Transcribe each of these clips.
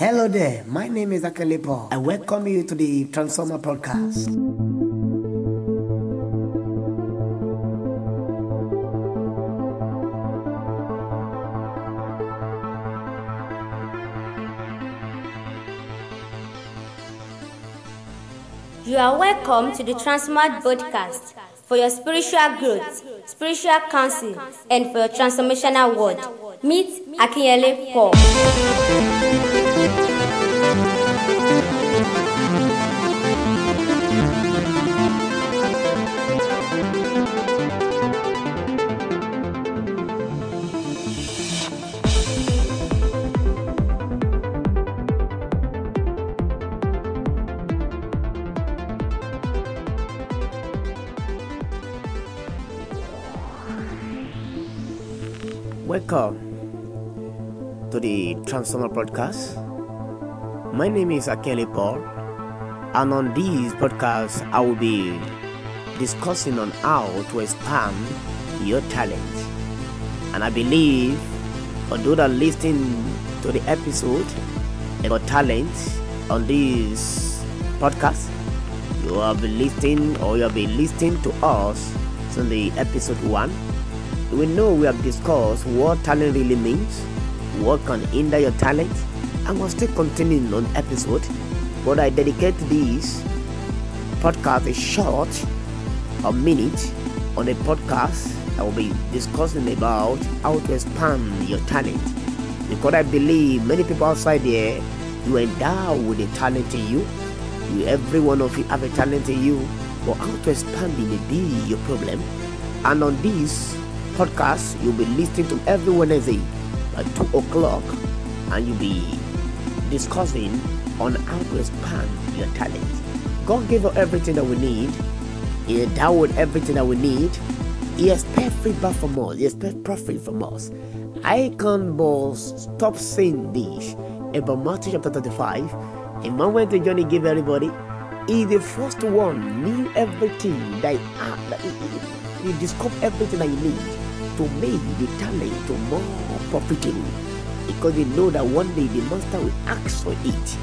Hello there, my name is Akelepo. I welcome you to the Transformer Podcast. You are welcome to the Transmart Podcast for your spiritual growth, spiritual counsel, and for your transformational word. Meet Akinyele Paul. Welcome to the Transformer Podcast. My name is Akele Paul, and on this podcast, I will be discussing on how to expand your talent. And I believe for those that listen to the episode about talent on this podcast, you have been listening or you have been listening to us since the episode one we know we have discussed what talent really means, what can hinder your talent, and we're still continuing on episode. But I dedicate this podcast a short a minute on a podcast I will be discussing about how to expand your talent. Because I believe many people outside there you endowed with a talent in you. you. Every one of you have a talent in you, but how to expand it may be your problem. And on this podcast you'll be listening to every Wednesday at 2 o'clock and you'll be discussing on how to expand your talent. God gave us everything that we need. He endowed everything that we need. He expects feedback from us. He expects profit from us. I can't but stop saying this about Matthew chapter 35. A man went to Johnny gave everybody. He the first one knew everything that, uh, that he, he, he discovered everything that you need to make the talent more profitable because they know that one day the master will ask for it.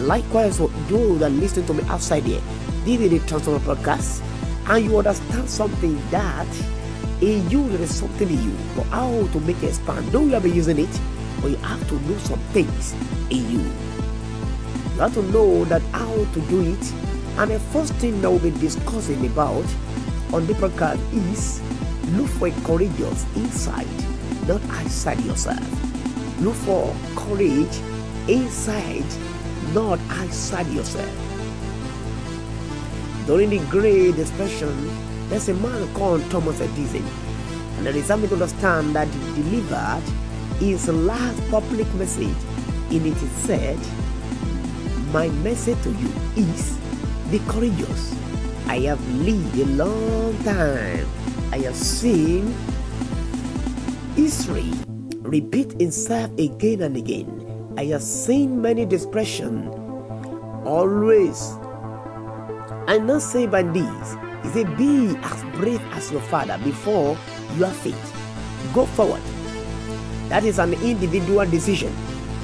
Likewise, for those that listen to me outside here, this is the Transformer Podcast, and you understand something that in you there is something in you, but how to make it expand. Though you have been using it, but you have to know some things in you. You have to know that how to do it. And the first thing that we'll be discussing about on the podcast is Look for courageous inside, not outside yourself. Look for courage inside, not outside yourself. During the Great Depression, there's a man called Thomas Edison, and there is something to understand that he delivered his last public message. In it, it said, My message to you is be courageous. I have lived a long time I have seen history repeat itself again and again. I have seen many depression always. I'm not by this. He said, Be as brave as your father before you have faith. Go forward. That is an individual decision.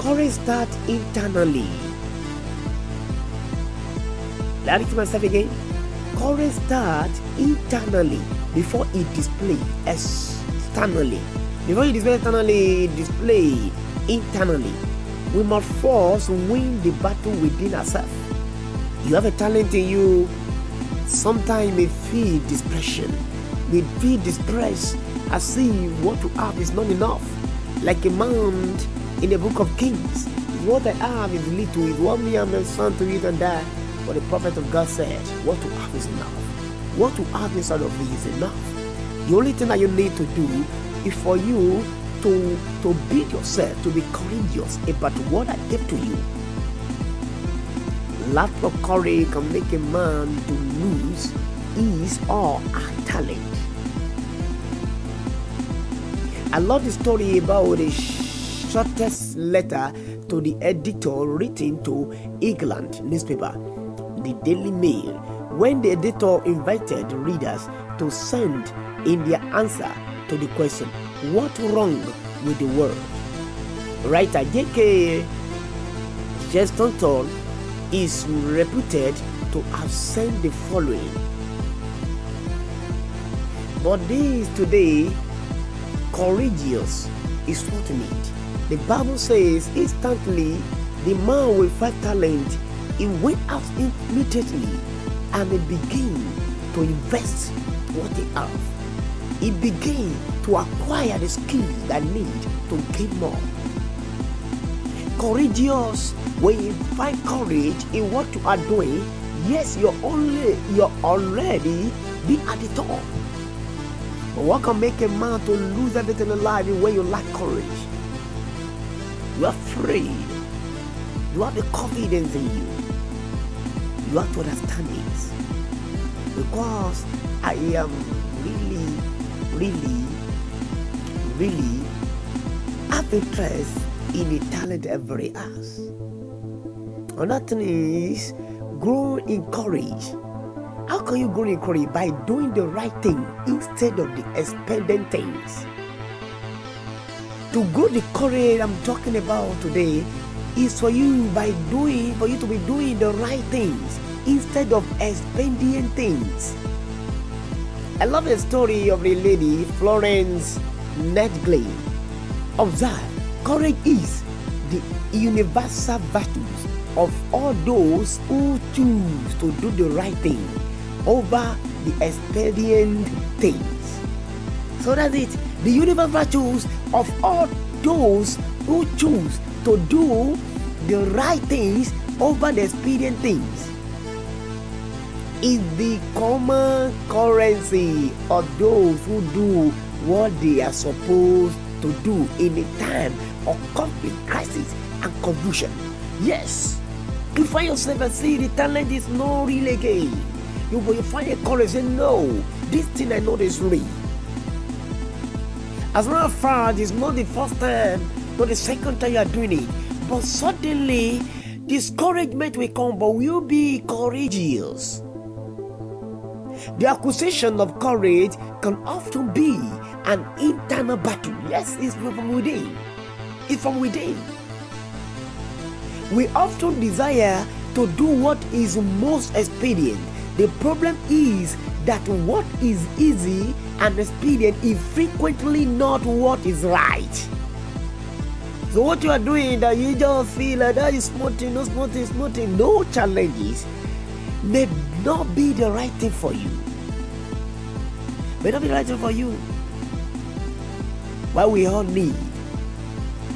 Courage starts internally. Let it myself again. Courage starts internally before it display externally. Before it display externally, display internally. We must first win the battle within ourselves. You have a talent in you. Sometimes may feel depression, may feel distressed, as if what you have is not enough. Like a man in the book of Kings, what I have is little, is what me and my son to eat and die. But the prophet of God said, What you have is enough. What you have inside of me is enough. The only thing that you need to do is for you to, to build yourself, to be courageous about what I give to you. Lack of courage can make a man to lose his or her talent. I love the story about the shortest letter to the editor written to England newspaper, the Daily Mail when the editor invited readers to send in their answer to the question, What wrong with the world? Writer G.K. Chesterton is reputed to have sent the following. But this today, courageous is what need. The Bible says instantly the man with five talent he went out immediately and they begin to invest what they have. He begin to acquire the skills that need to gain more. Courageous when you find courage in what you are doing, yes, you're only you're already be at the top. But what can make a man to lose everything in life when you lack courage? You are afraid. You have the confidence in you. You have to understand this. Because I am really, really, really have interest in the talent every has. Another thing is grow in courage. How can you grow in courage? By doing the right thing instead of the expending things. To grow the courage I'm talking about today is for you by doing, for you to be doing the right things instead of expending things. I love the story of the lady Florence Nightingale. Observe, courage is the universal virtues of all those who choose to do the right thing over the expedient things. So that's it. The universal virtues of all those who choose to do the right things over the expedient things is the common currency of those who do what they are supposed to do in a time of conflict, crisis, and confusion. Yes, you find yourself and see the talent is not really again. You will find a courage and no, this thing I know is real. As a matter of fact, it's not the first time, not the second time you are doing it, but suddenly discouragement will come, but will be courageous. The acquisition of courage can often be an internal battle. Yes, it's from within. It's from within. We often desire to do what is most expedient. The problem is that what is easy and expedient is frequently not what is right. So what you are doing that you just feel like that is smoothing, no smoothing, smoothing, no challenges may not be the right thing for you. May not be the right thing for you. What we all need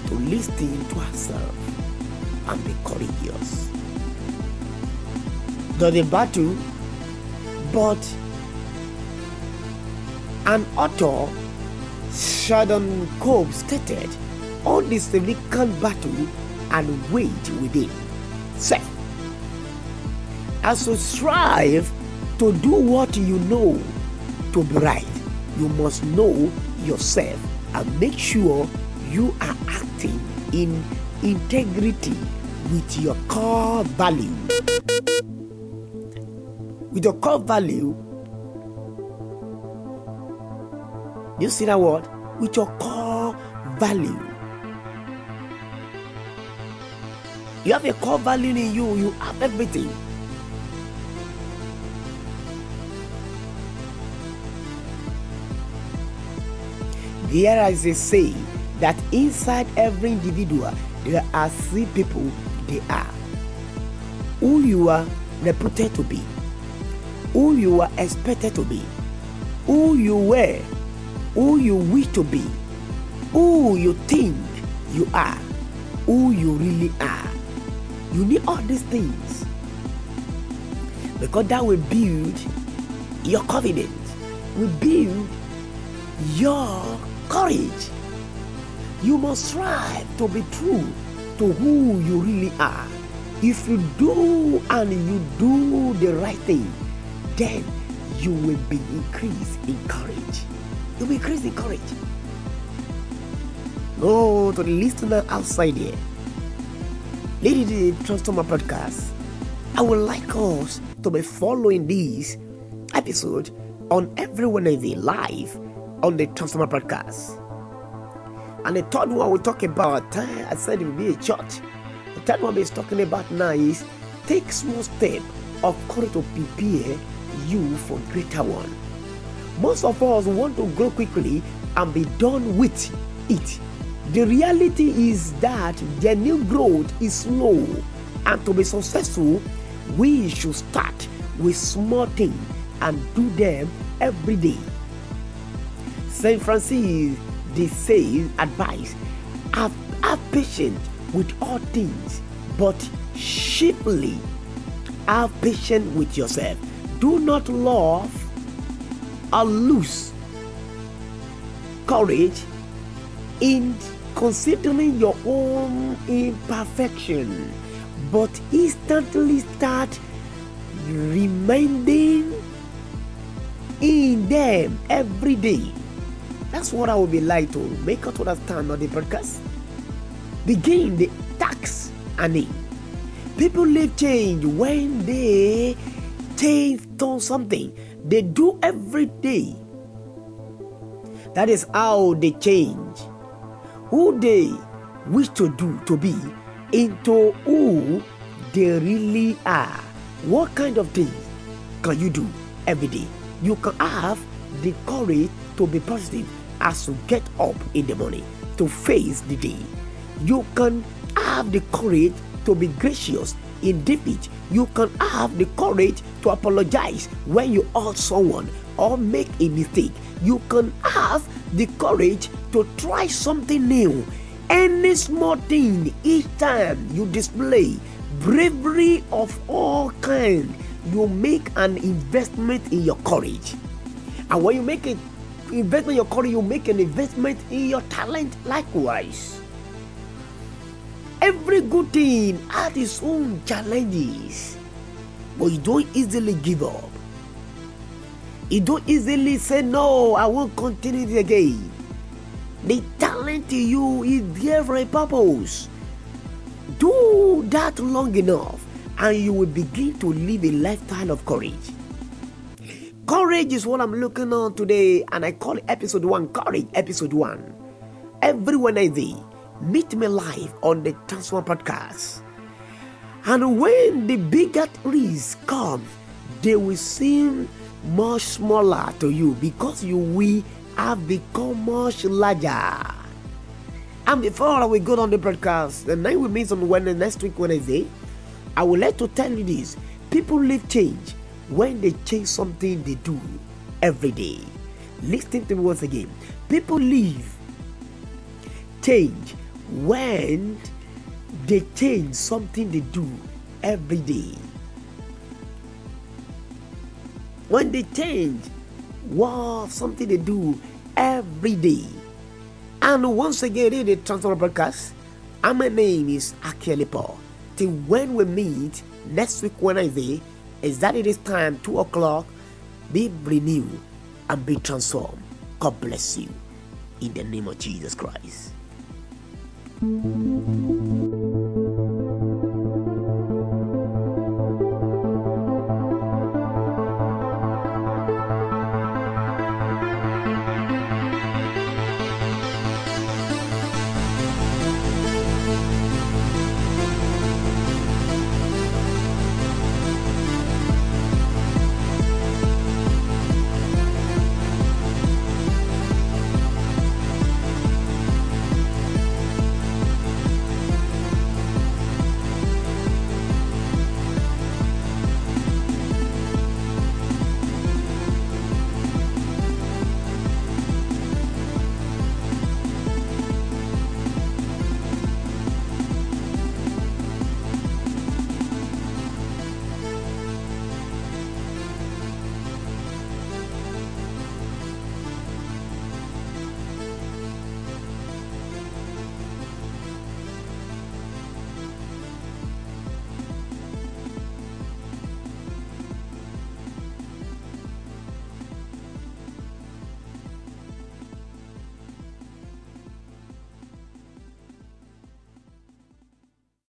to listen to ourselves and be courageous. Though the battle, but an author, Sheldon Kopp stated, on the significant battle and wage within self. As you strive to do what you know to be right, you must know yourself and make sure you are acting in integrity with your core value. With your core value, you see that word? With your core value. You have a core value in you, you have everything. There is a say that inside every individual there are three people they are. Who you are reputed to be, who you are expected to be, who you were, who you wish to be, who you think you are, who you really are. You need all these things because that will build your confidence, will build your courage. You must strive to be true to who you really are. If you do and you do the right thing, then you will be increased in courage. You'll be increased in courage. Go to the listener outside here. Lady the Transformer Podcast. I would like us to be following this episode on every Wednesday live on the Transformer Podcast. And the third one we talk about, uh, I said it will be a church. The third one is talking about now is take small step of courage to prepare you for greater one. Most of us want to grow quickly and be done with it. The reality is that new growth is slow, and to be successful, we should start with small things and do them every day. St. Francis de Sales advice have, have patience with all things, but chiefly have patience with yourself. Do not love or lose courage in considering your own imperfection, but instantly start reminding in them every day. That's what I would be like to make us understand on the podcast. Begin the tax and. People live change when they change on something they do every day. That is how they change who they wish to do to be into who they really are. What kind of things can you do every day? You can have the courage to be positive as you get up in the morning to face the day. You can have the courage to be gracious in defeat. You can have the courage to apologize when you hurt someone or make a mistake. You can have the courage to try something new. Any small thing each time you display bravery of all kinds, you make an investment in your courage. And when you make an investment in your courage, you make an investment in your talent likewise. Every good thing has its own challenges, but you don't easily give up. You don't easily say, No, I won't continue it again. The talent in you is there for a purpose. Do that long enough, and you will begin to live a lifestyle of courage. Courage is what I'm looking on today, and I call it episode one Courage, episode one. Every Wednesday, meet me live on the Transform Podcast. And when the bigger risks come, they will seem much smaller to you because you will have become much larger. And before we go on the broadcast, the night we meet on Wednesday, next week Wednesday, I would like to tell you this: people live change when they change something they do every day. Listen to me once again. People live change when they change something they do every day. When they change what something they do every day. And once again in the Transformer Broadcast, and my name is Akeli Paul. Till when we meet next week Wednesday, is that it is time, 2 o'clock, be renewed and be transformed. God bless you. In the name of Jesus Christ. Thank you.